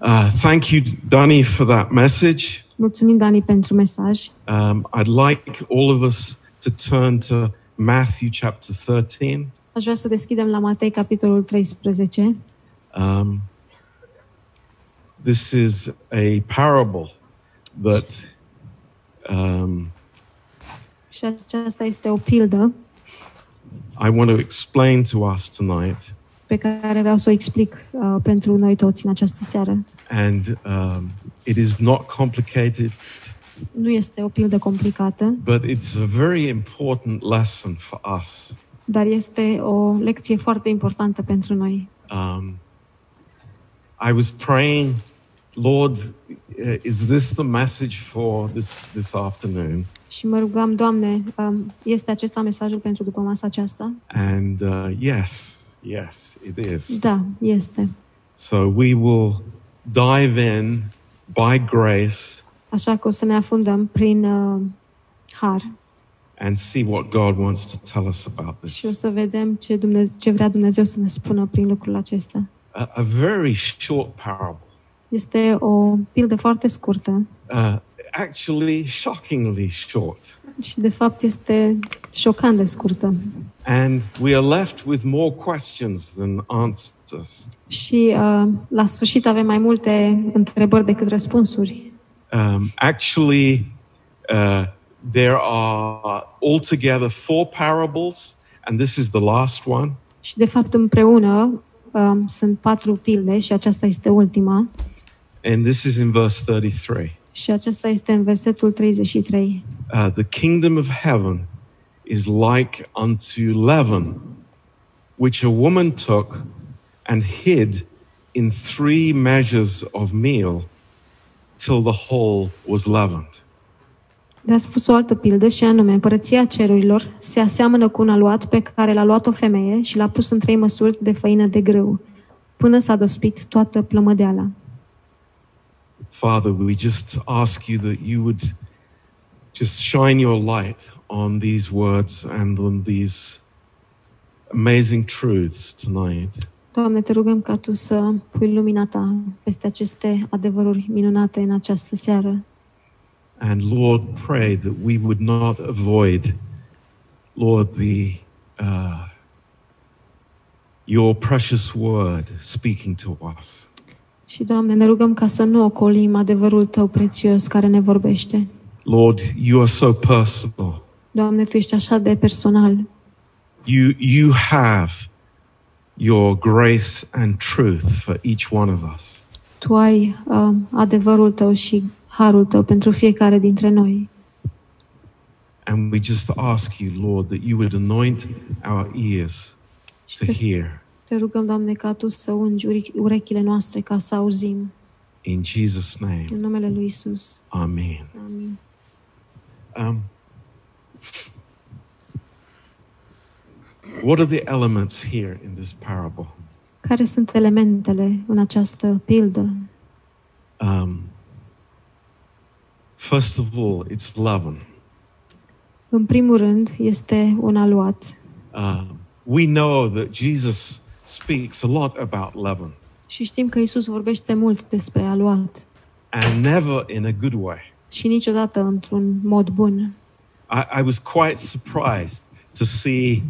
Uh, thank you, Danny, for that message. Mulțumim, Dani, pentru mesaj. Um, I'd like all of us to turn to Matthew chapter 13. Aș vrea să deschidem la Matei, capitolul 13. Um, this is a parable that um, Și aceasta este o pildă I want to explain to us tonight. Pe care vreau să o explic uh, pentru noi toți în această seară. And um, it is not complicated, Nu este o pildă complicată, but it's a very important lesson for us. dar este o lecție foarte importantă pentru noi. Um, I was praying, Lord, uh, is this the message for this, this afternoon? Și mă rugam, Doamne, um, este acesta mesajul pentru după masa aceasta? And uh, yes, yes, it is. Da, este. So we will dive in by grace Așa că o să ne afundăm prin uh, har and see what God wants to tell us about și o this. să vedem ce, Dumnezeu, ce vrea Dumnezeu să ne spună prin lucrul acesta. A, a very short parable, Este o pildă foarte scurtă uh, actually shockingly short. Și de fapt este șocant de scurtă. And we are left with more questions than answers. Și uh, la sfârșit avem mai multe întrebări decât răspunsuri. Um, actually, uh, there are altogether four parables, and this is the last one. Și de fapt împreună um, sunt patru pilde și aceasta este ultima. And this is in verse 33. Și aceasta este în versetul 33. Uh, the kingdom of heaven is like unto leaven, which a woman took and hid in three measures of meal till the whole was leavened. Le-a spus o altă pildă și anume, împărăția cerurilor se aseamănă cu un aluat pe care l-a luat o femeie și l-a pus în trei măsuri de făină de grâu, până s-a dospit toată plămădeala. Father, we just ask you that you would just shine your light on these words and on these amazing truths tonight. Doamne, te rugăm ca Tu să pui lumina Ta peste aceste adevăruri minunate în această seară. And Lord, pray that we would not avoid, Lord, the uh, your precious word speaking to us. Și, Doamne, ne rugăm ca să nu ocolim adevărul Tău prețios care ne vorbește. Lord, you are so personal. Doamne, Tu ești așa de personal. You you have your grace and truth for each one of us. Tu ai uh, adevărul Tău și harul Tău pentru fiecare dintre noi. And we just ask you, Lord, that you would anoint our ears Și to te, hear. Te rugăm, Doamne, ca Tu să ungi uri- urechile noastre ca să auzim. In Jesus' name, În numele Lui Isus. Amen. Amin. Um, what are the elements here in this parable? Care sunt elementele în această pildă? Um, first of all, it's leaven. În primul rând, este un aluat. Uh, we know that Jesus speaks a lot about leaven, Și știm că Isus vorbește mult despre aluat. and never in a good way. Și niciodată într-un mod bun. I, I was quite surprised to see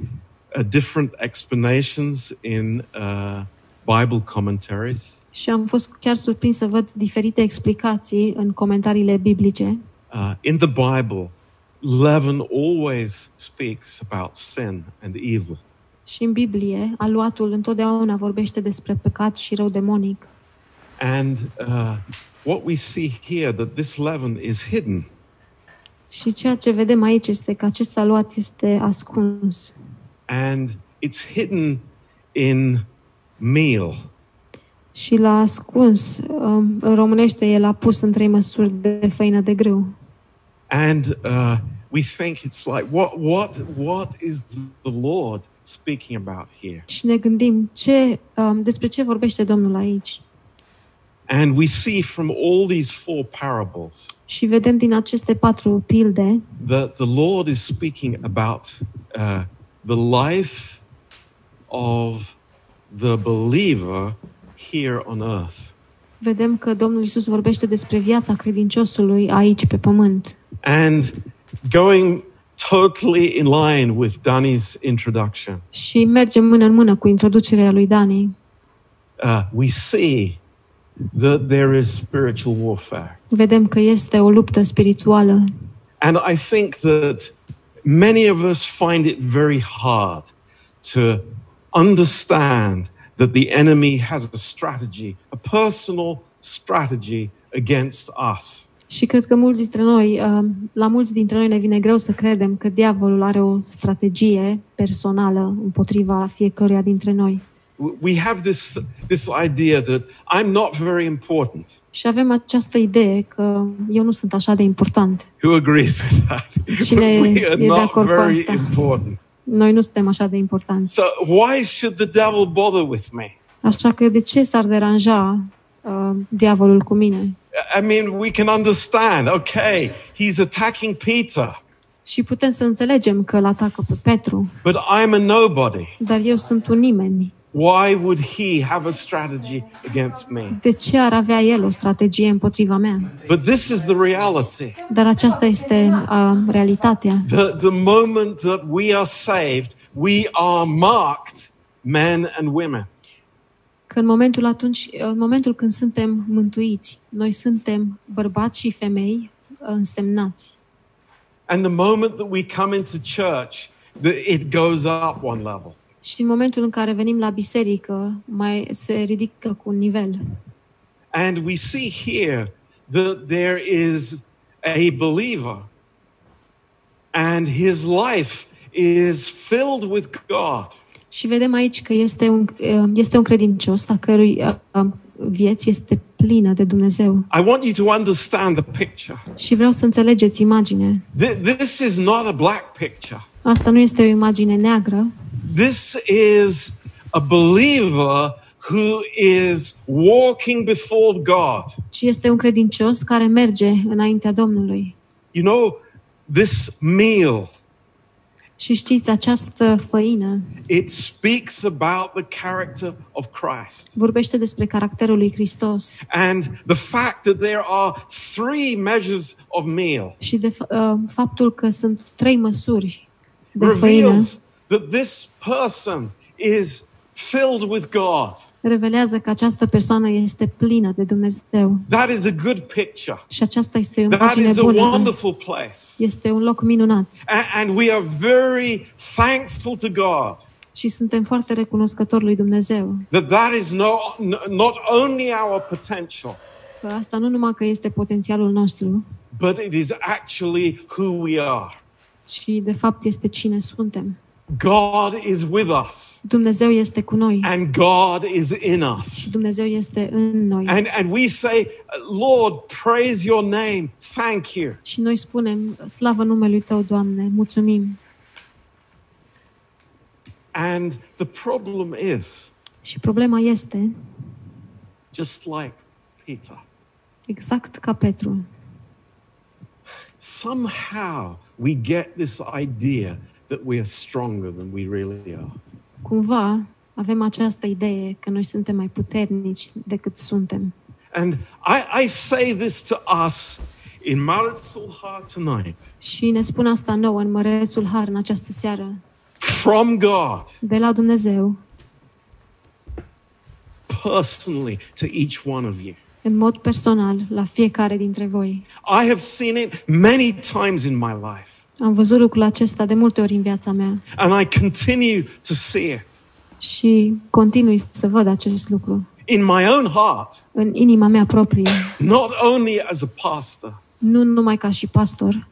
uh, different explanations in uh, Bible commentaries. Și am fost chiar surprins să văd diferite explicații în comentariile biblice. Uh, in the Bible, leaven always speaks about sin and evil. Și în Biblie, aluatul întotdeauna vorbește despre păcat și rău demonic. And uh, what we see here, that this leaven is hidden. Și ceea ce vedem aici este că acest aluat este ascuns. And it's hidden in meal. Și l-a ascuns, um, în românește el a pus în trei măsuri de făină de grâu. And uh, we think it's like, what, what, what is the Lord speaking about here? Și ne gândim ce, um, despre ce vorbește Domnul aici. And we see from all these four parables Și vedem din aceste patru pilde that the Lord is speaking about uh, the life of the believer here on earth. Vedem că Domnul Isus vorbește despre viața credinciosului aici pe pământ. And going totally in line with Danny's introduction, Și mergem mână în mână cu introducerea lui Dani. uh, we see that there is spiritual warfare. Vedem că este o luptă spirituală And I think that many of us find it very hard to understand that the enemy has a strategy, a personal strategy against us. Și cred că mulți dintre noi, uh, la mulți dintre noi ne vine greu să credem că diavolul are o strategie personală împotriva fiecăruia dintre noi. We have this, this idea that I'm not very important. Și avem această idee că eu nu sunt așa de important. Who agrees with that? Cine we e are de not acord cu very asta? important. Noi nu suntem așa de importanți. So why should the devil bother with me? Așa că de ce s-ar deranja uh, diavolul cu mine? I mean, we can understand. Okay, he's attacking Peter, Și putem să înțelegem că îl atacă pe Petru, but I'm a nobody. dar eu sunt un nimeni. Why would he have a strategy against me? De ce ar avea el o strategie împotriva mea? But this is the reality. Dar aceasta este uh, realitatea. The, the moment that we are saved, we are marked men and women. Că în momentul, atunci, în momentul când suntem mântuiți, noi suntem bărbați și femei uh, însemnați. And the moment that we come into church, it goes up one level. Și în momentul în care venim la biserică, mai se ridică cu un nivel. And we see here that there is a believer, and his life is filled with God. Și vedem aici că este un, uh, este un credincios a cărui uh, uh, vieți este plină de Dumnezeu. I want you to understand the picture. Și vreau să înțelegeți imaginea. Th- This is not a black picture. Asta nu este o imagine neagră, This is a believer who is walking before God. ci este un credincios care merge înaintea Domnului. You know, this meal, Și știți, această făină it speaks about the character of Christ. vorbește despre caracterul lui Hristos And the fact that there are three measures of meal și de fa- uh, faptul că sunt trei măsuri de făină reveals that this person is filled with God. Revelează că această persoană este plină de Dumnezeu. That is a good picture. Și aceasta este o That imagine is a bună. wonderful place. Este un loc minunat A- And we are very thankful to God și suntem foarte recunoscători lui Dumnezeu. that that is no, no, not only our potential, Că asta nu numai că este potențialul nostru, but it is actually who we are. ci de fapt este cine suntem. God is with us, Dumnezeu este cu noi and God is in us. și Dumnezeu este în noi. And, and we say, Lord, praise your name. Thank you. Și noi spunem, slavă numelui Tău, Doamne, mulțumim. And the problem is, Și problema este, just like Peter, exact ca Petru, somehow we get this idea that we are stronger than we really are. cumva avem această idee că noi suntem mai puternici decât suntem. And I, I say this to us in Maritsulha tonight Și ne spun asta nouă în Mărețul Har în această seară, from God, de la Dumnezeu, personally, to each one of you. în mod personal, la fiecare dintre voi. I have seen it many times in my life, Am văzut lucrul acesta de multe ori în viața mea and I continue to see it și continui să văd acest lucru in my own heart, în inima mea proprie, not only as a pastor. nu numai ca și pastor,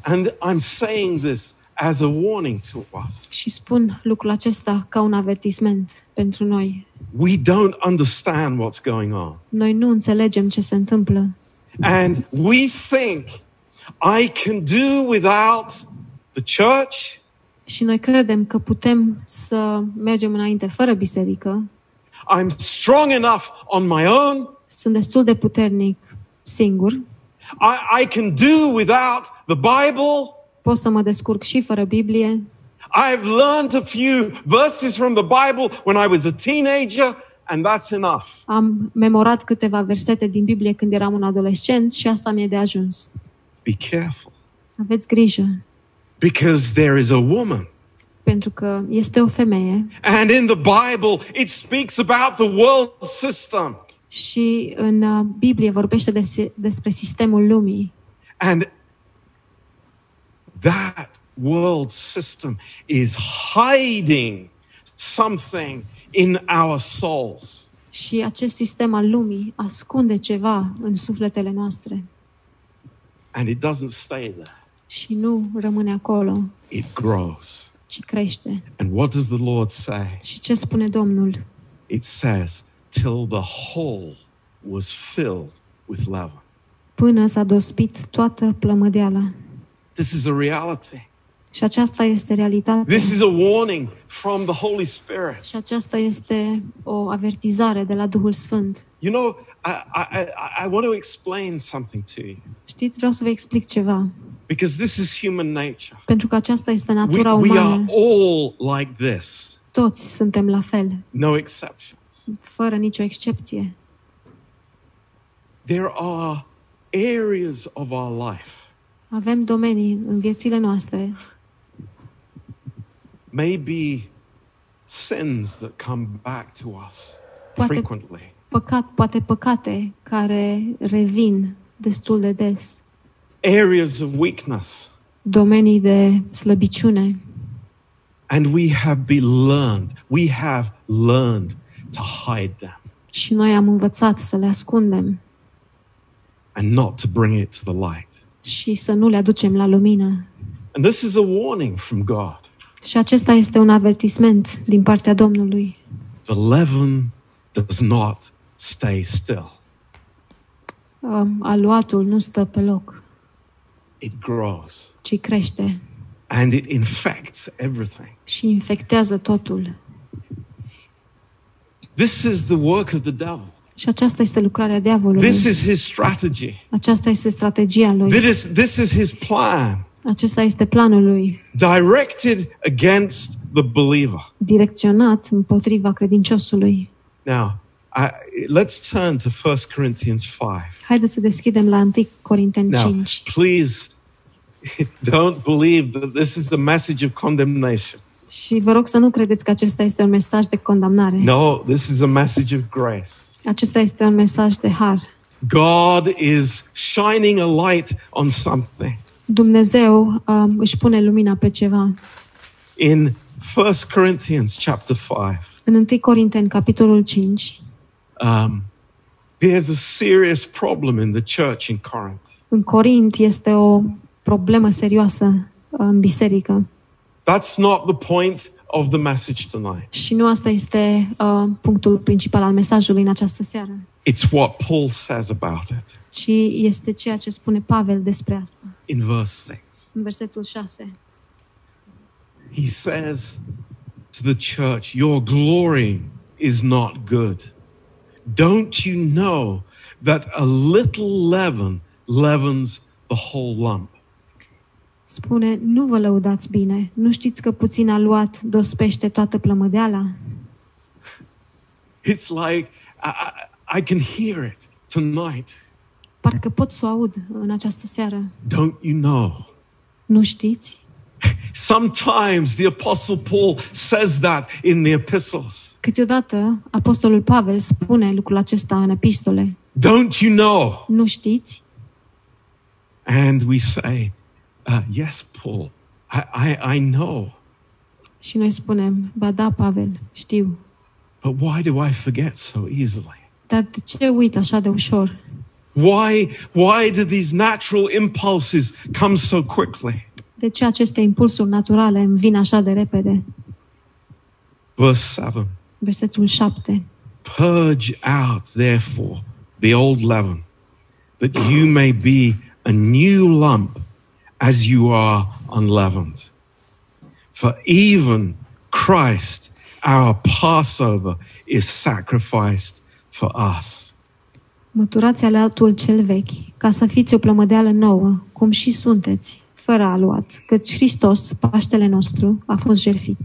And I'm saying this as a warning to us. și spun lucrul acesta ca un avertisment pentru noi. We don't understand what's going on. Noi nu înțelegem ce se întâmplă And we think I can do without the church, și noi credem că putem să mergem înainte fără biserică, I'm strong enough on my own, sunt destul de puternic singur, I, I can do without the Bible. pot să mă descurc și fără Biblie. I've learned a few verses from the Bible when I was a teenager, and that's enough. Am memorat câteva versete din Biblie când eram un adolescent și asta mi-e de ajuns. Be careful. Aveți grijă, Because there is a woman. pentru că este o femeie And in the Bible, it speaks about the world system. și în uh, Biblie vorbește des- despre sistemul lumii. And that world system is hiding something in our souls. Și acest sistem al lumii ascunde ceva în sufletele noastre And it doesn't stay there, și nu rămâne acolo, it grows. ci crește. And what does the Lord say? Și ce spune Domnul? It says, till the whole was filled with leaven. Până s-a dospit toată plămădeala. This is a reality. Și aceasta este realitatea. This is a warning from the Holy Spirit. Și aceasta este o avertizare de la Duhul Sfânt. You know, I, I, I, want to explain something to you Știți, vreau să vă explic ceva. because this is human nature. Pentru că aceasta este We, natura we are all like this, Toți suntem la fel, no exceptions. fără nicio excepție. There are areas of our life, Avem domenii în viețile noastre, maybe sins that come back to us Poate- frequently. Păcat, poate păcate care revin destul de des, areas of weakness. domenii de slăbiciune And we have been learned, we have learned to hide them și noi am învățat să le ascundem and not to bring it to the light. și să nu le aducem la lumină. And this is a warning from God. Și acesta este un avertisment din partea Domnului. The leaven does not stay still, Um, Aluatul nu stă pe loc, it grows ci crește and it infects everything. și infectează totul. This is the work of the devil. Și aceasta este lucrarea diavolului. This is his strategy. Aceasta este strategia lui. This is, this is his plan, Acesta este planul lui, directed against the believer. direcționat împotriva credinciosului. Now, I, let's turn to 1 Corinthians 5. Haideți să deschidem la 1 Corinteni Now, 5. please don't believe that this is the message of condemnation. Și vă rog să nu credeți că acesta este un mesaj de condamnare. No, this is a message of grace. Acesta este un mesaj de har. God is shining a light on something. Dumnezeu um, își pune lumina pe ceva. In 1 Corinthians chapter 5, În 1 Corinteni, capitolul 5, um, there's a serious problem in the church in Corinth. în Corint este o problemă serioasă uh, în biserică. That's not the point of the message tonight. Și nu asta este uh, punctul principal al mesajului în această seară, It's what Paul says about it ci este ceea ce spune Pavel despre asta. in verse 6. În versetul 6. He says to the church, Your glory is not good. Don't you know that a little leaven leavens the whole lump? Spune, nu vă lăudați bine, nu știți că puțin aluat dospește toată plămădeala? It's like I, I, I can hear it tonight. Parcă pot să o aud în această seară. Don't you know? Nu știți? Sometimes the Apostle Paul says that in the epistles. Câteodată Apostolul Pavel spune lucrul acesta în epistole. Don't you know? Nu știți? And we say, uh, Yes, Paul, I, I, I know. Și noi spunem, ba da, Pavel, știu. But why do I forget so easily? Dar de ce uit așa de ușor? Why, why do these natural impulses come so quickly? De ce aceste impulsuri naturale îmi vin așa de repede? Verse 7 Versetul 7. Purge out, therefore, the old leaven, that you may be a new lump as you are unleavened. For even Christ, our Passover, is sacrificed for us. Măturați aleatul cel vechi, ca să fiți o plămădeală nouă, cum și sunteți, fără aluat, căci Hristos, Paștele nostru, a fost jertfit.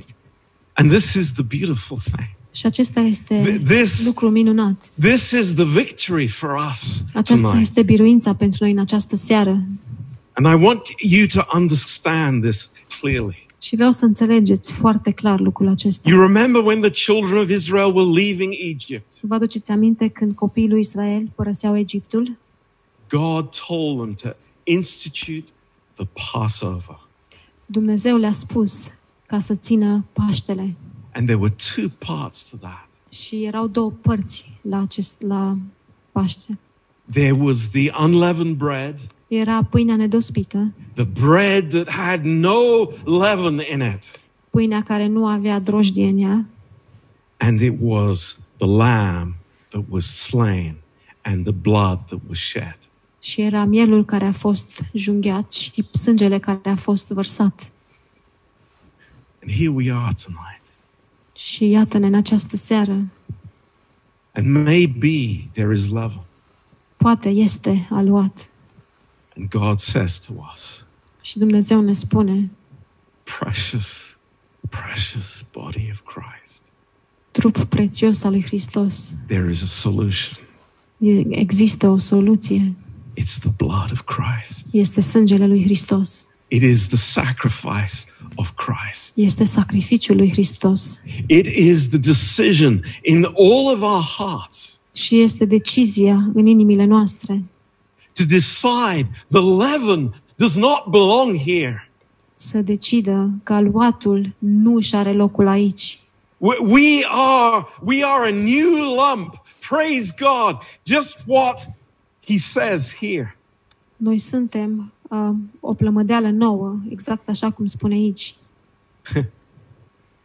And this is the beautiful thing. Și acesta este Th- this- lucru minunat. This is the victory for us Aceasta tonight. este biruința pentru noi în această seară. And I want you to understand this clearly. Și vreau să înțelegeți foarte clar lucrul acesta. You remember when the children of Israel were leaving Egypt? Vă aduceți aminte când copiii lui Israel părăseau Egiptul? God told them to institute the Passover. Dumnezeu le-a spus ca să țină Paștele. And there were two parts to that. Și erau două părți la, acest, la Paște. There was the unleavened bread, Era pâinea nedospită, the bread that had no leaven in it, pâinea care nu avea drojdie în ea, and it was the lamb that was slain and the blood that was shed. Și era mielul care a fost junghiat și sângele care a fost vărsat. And here we are tonight. Și iată-ne în această seară, And maybe there is leaven. poate este aluat. And God says to us, Și Dumnezeu ne spune, precious, precious body of Christ, trup prețios al lui Hristos, there is a solution. E- există o soluție, It's the blood of Christ. este sângele lui Hristos, It is the sacrifice of Christ. este sacrificiul lui Hristos It is the decision in all of our hearts și este decizia în inimile noastre to decide the leaven does not belong here. să decidă că aluatul nu își are locul aici. We- We are, we are a new lump. Praise God. Just what he says here. Noi suntem uh, o plămădeală nouă, exact așa cum spune aici.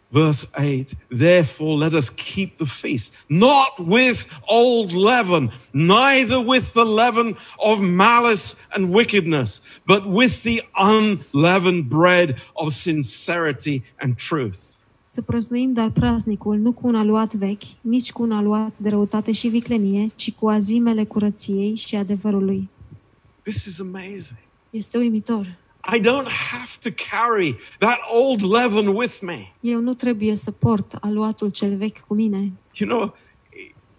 Verse 8 Therefore, let us keep the feast, not with old leaven, neither with the leaven of malice and wickedness, but with the unleavened bread of sincerity and truth. Să prăznuim dar praznicul nu cu un aluat vechi, nici cu un aluat de răutate și viclenie, ci cu azimele curăției și adevărului. This is amazing. Este uimitor. I don't have to carry that old leaven with me. Eu nu trebuie să port aluatul cel vechi cu mine. You know,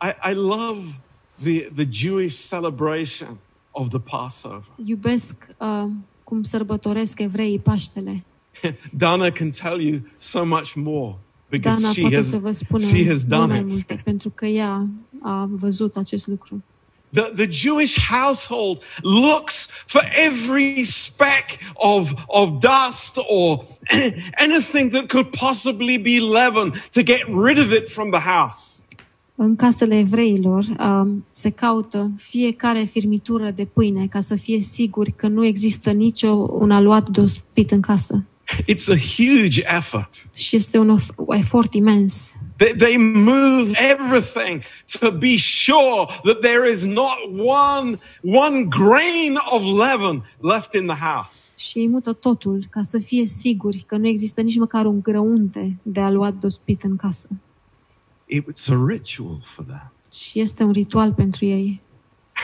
I, I love the, the Jewish celebration of the Passover. Iubesc uh, cum sărbătoresc evreii Paștele. Dana can tell you so much more because Dana she poate has, să vă spună she has done mai it. multe, pentru că ea a văzut acest lucru. The, the Jewish household looks for every speck of, of dust or anything that could possibly be leaven to get rid of it from the house. În casele evreilor um, se caută fiecare firmitură de pâine ca să fie siguri că nu există nicio un aluat dospit în casă. It's a huge effort. Și este un of- efort imens. They, they move everything to be sure that there is not one, one grain of leaven left in the house. Și ei mută totul ca să fie siguri că nu există nici măcar un grăunte de aluat dospit în casă. It's a ritual for them. Și este un ritual pentru ei.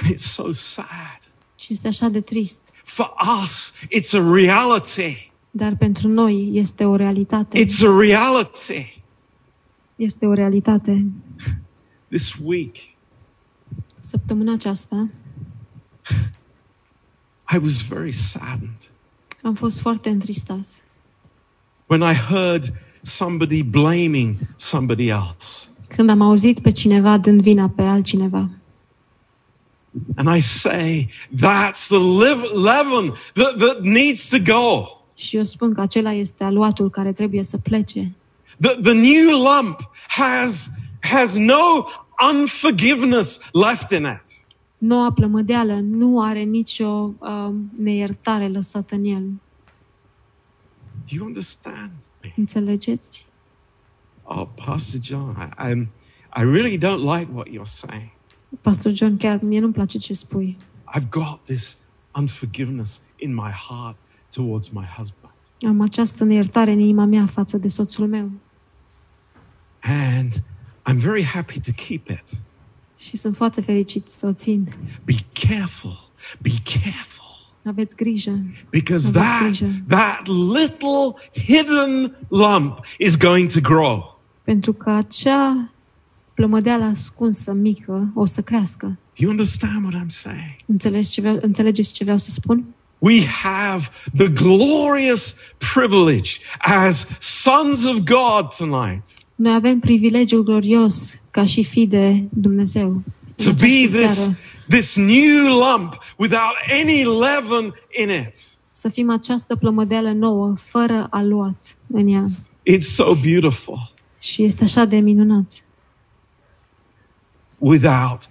And it's so sad. Și este așa de trist. For us, it's a reality. Dar pentru noi este o realitate. It's a reality. Este o realitate. This week, Săptămâna aceasta I was very saddened am fost foarte întristat when I heard somebody blaming somebody else. când am auzit pe cineva dând vina pe altcineva. And I say, that's the liv- leaven that, that needs to go. Și eu spun că acela este aluatul care trebuie să plece. The, the new lump has, has no unforgiveness left in it. Noua plămădeală nu are nicio um, neiertare lăsată în el. Do you understand me? Înțelegeți? Oh, Pastor John, I, I'm, I really don't like what you're saying. Pastor John, chiar mie nu-mi place ce spui. I've got this unforgiveness in my heart towards my husband. Am această neiertare în inima mea față de soțul meu. And I'm very happy to keep it. Și sunt foarte fericit să o țin. Be careful. Be careful. Aveți grijă, Because Aveți that, grijă. that little hidden lump is going to grow. pentru că acea plămădeala ascunsă, mică, o să crească. Do you understand what I'm saying? Înțelegeți ce vreau, înțelegeți ce vreau să spun? We have the glorious privilege as sons of God tonight Noi avem privilegiul glorios ca și fi de Dumnezeu. to be this, this new lump without any leaven in it. să fim această plămădeală nouă, fără aluat în ea. It's so beautiful. Și este așa de minunat. Without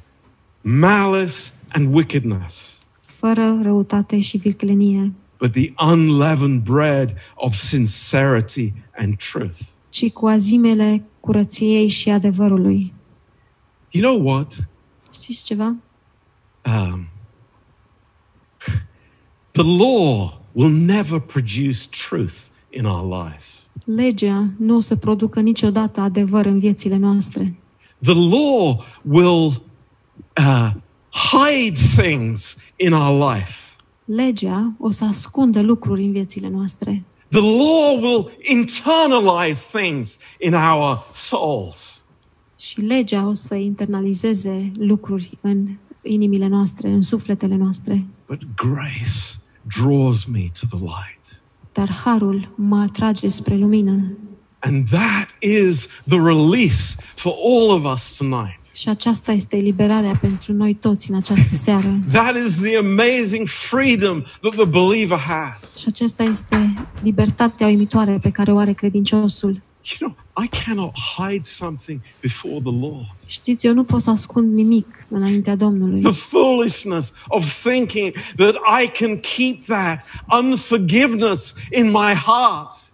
malice and wickedness, Fără răutate și viclenie, but the unleavened bread of sincerity and truth. ci cu azimele curăției și adevărului. You know what? Știți ceva? Um, the law will never produce truth in our lives. Legea nu o să producă niciodată adevăr în viețile noastre. The law will uh, hide things in our life. Legea o să ascundă lucruri în viețile noastre. The law will internalize things in our souls. Și legea o să internalizeze lucruri în inimile noastre, în sufletele noastre. But grace draws me to the light. Dar harul mă atrage spre lumină. And that is the release for all of us tonight. Și aceasta este eliberarea pentru noi toți în această seară. That is the amazing freedom that the believer has. Și aceasta este libertatea uimitoare pe care o are credinciosul. You know, I cannot hide something before the Lord. Știți, eu nu pot să ascund nimic înaintea Domnului. The foolishness of thinking that I can keep that unforgiveness in my heart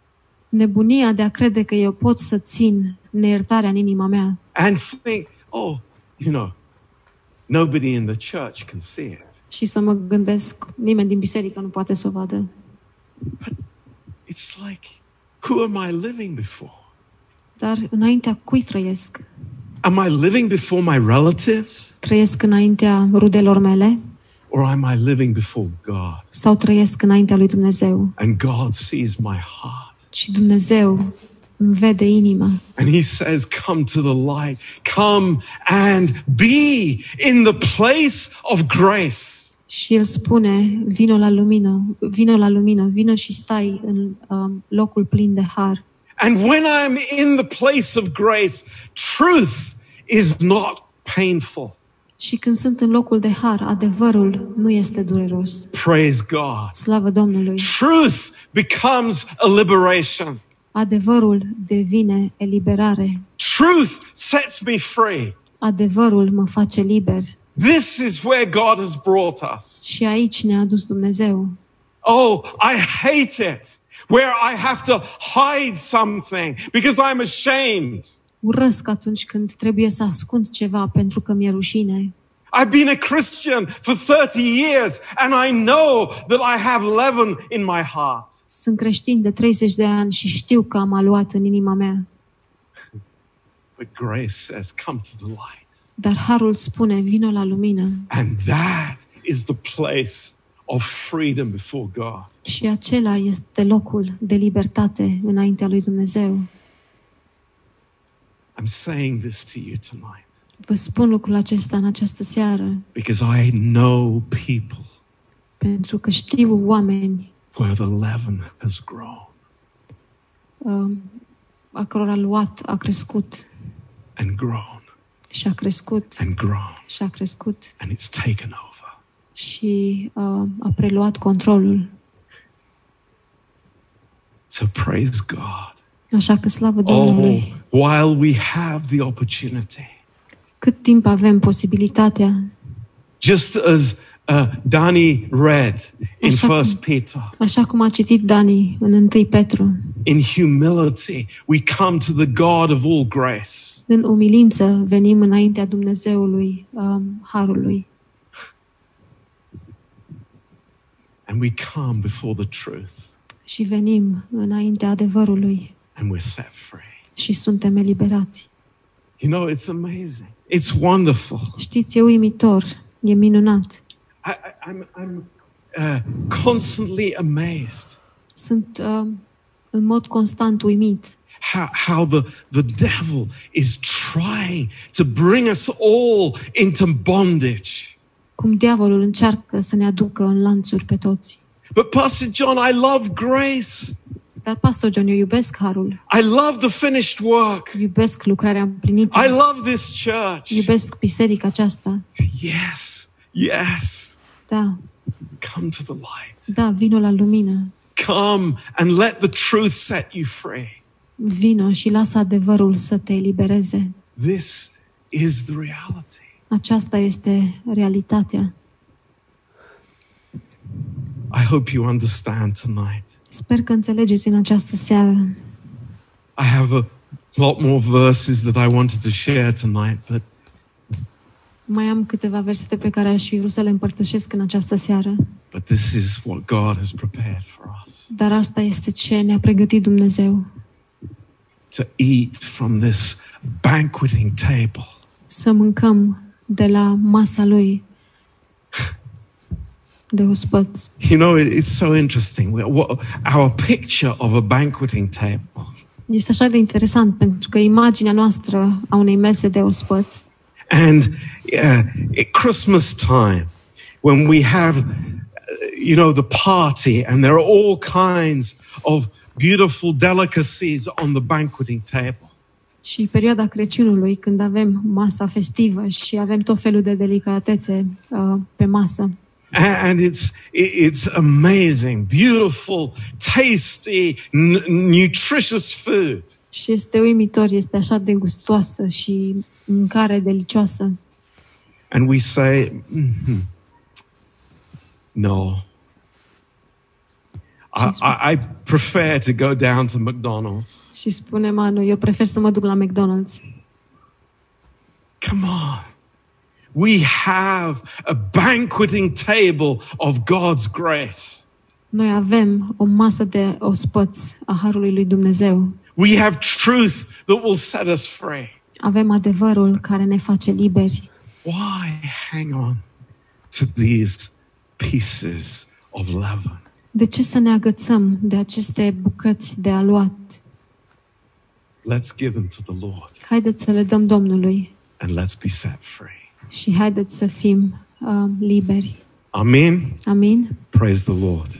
Nebunia de a crede că eu pot să țin neiertarea în inima mea and think, oh, you know, nobody in the church can see it. și să mă gândesc, nimeni din biserică nu poate să o vadă. It's like, who am I living before? Dar înaintea cui trăiesc? Am I living before my relatives Trăiesc înaintea rudelor mele or am I living before God? sau trăiesc înaintea lui Dumnezeu? And God sees my heart. Și Dumnezeu îmi vede inima And he says, Come to the light, come and be in the place of grace. și El spune, vino la lumină, vino la lumină, vino și stai în um, locul plin de har. And when I'm in the place of grace, truth is not painful. Și când sunt în locul de har, adevărul nu este dureros. Praise God. Slavă Domnului! Truth becomes a liberation. Adevărul devine eliberare. Truth sets me free. Adevărul mă face liber. This is where God has brought us. Și aici ne-a dus Dumnezeu. Oh, I hate it where I have to hide something because I'm ashamed. Urăsc atunci când trebuie să ascund ceva pentru că mi-e rușine. I've been a Christian for 30 years and I know that I have leaven in my heart. Sunt creștin de 30 de ani și știu că am aluat în inima mea. But grace says, Come to the light. Dar harul spune, vino la lumină. And that is the place of freedom before God. Și acela este locul de libertate înaintea lui Dumnezeu. I'm saying this to you tonight Vă spun lucrul acesta în această seară, because I know people pentru că știu oameni where the leaven has grown um, a căror aluat a crescut and grown și a crescut and grown și a crescut and it's taken over. și uh, a preluat controlul. So praise God. Așa că slavă Oh, Domnului! while we have the opportunity, Cât timp avem posibilitatea, just as uh, Danny read in Așa cum- First Peter, așa cum a citit Dani în 1 Petru, in humility, we come to the God of all grace. în umilință venim înaintea Dumnezeului um, Harului And we come before the truth și venim înaintea adevărului and we're set free. și suntem eliberați. You know, it's amazing. It's wonderful. Știți, e uimitor, e minunat. I, I, I'm, I'm uh, constantly amazed Sunt um, în mod constant uimit how, how the, the devil is trying to bring us all into bondage. Cum diavolul încearcă să ne aducă în lanțuri pe toți. But Pastor John, I love grace. Dar, Pastor John, eu iubesc harul, I love the finished work. iubesc lucrarea împlinită, I love this church. iubesc biserica aceasta. Yes, yes. Da, Come to the light. da, vino la lumină, Come and let the truth set you free. vino și lasă adevărul să te elibereze. This is the reality. Aceasta este realitatea. I hope you understand tonight. Sper că înțelegeți în această seară. I have a lot more verses that I wanted to share tonight, but Mai am câteva versete pe care aș fi vrut să le împărtășesc în această seară, but this is what God has prepared for us dar asta este ce ne-a pregătit Dumnezeu. to eat from this banqueting table. Să mâncăm de la masa Lui de ospăți. You know, it- it's so interesting. We- what- Our picture of a banqueting table Este așa de interesant pentru că imaginea noastră a unei mese de ospăți And uh, at Christmas time, when we have, uh, you know, the party, and there are all kinds of beautiful delicacies on the banqueting table. și perioada Crăciunului, când avem masa festivă și avem tot felul de delicatețe uh, pe masă. A- And it's it- it's amazing, beautiful, tasty, n- nutritious food. Și este uimitor, este așa de gustoasă și mâncare delicioasă. And we say, "Mhm, no. I, Și, I prefer to go down to McDonald's. Și spunem, a, nu, eu prefer să mă duc la McDonald's. Come on. We have a banqueting table of God's grace. Noi avem o masă de ospăți a Harului lui Dumnezeu. We have truth that will set us free. Avem adevărul care ne face liberi. Why hang on to these pieces of leaven? De ce să ne agățăm de aceste bucăți de aluat? Let's give them to the Lord Haideți să le dăm Domnului and let's be set free. Și haideți să fim uh, liberi. Amen. Amin? Praise the Lord.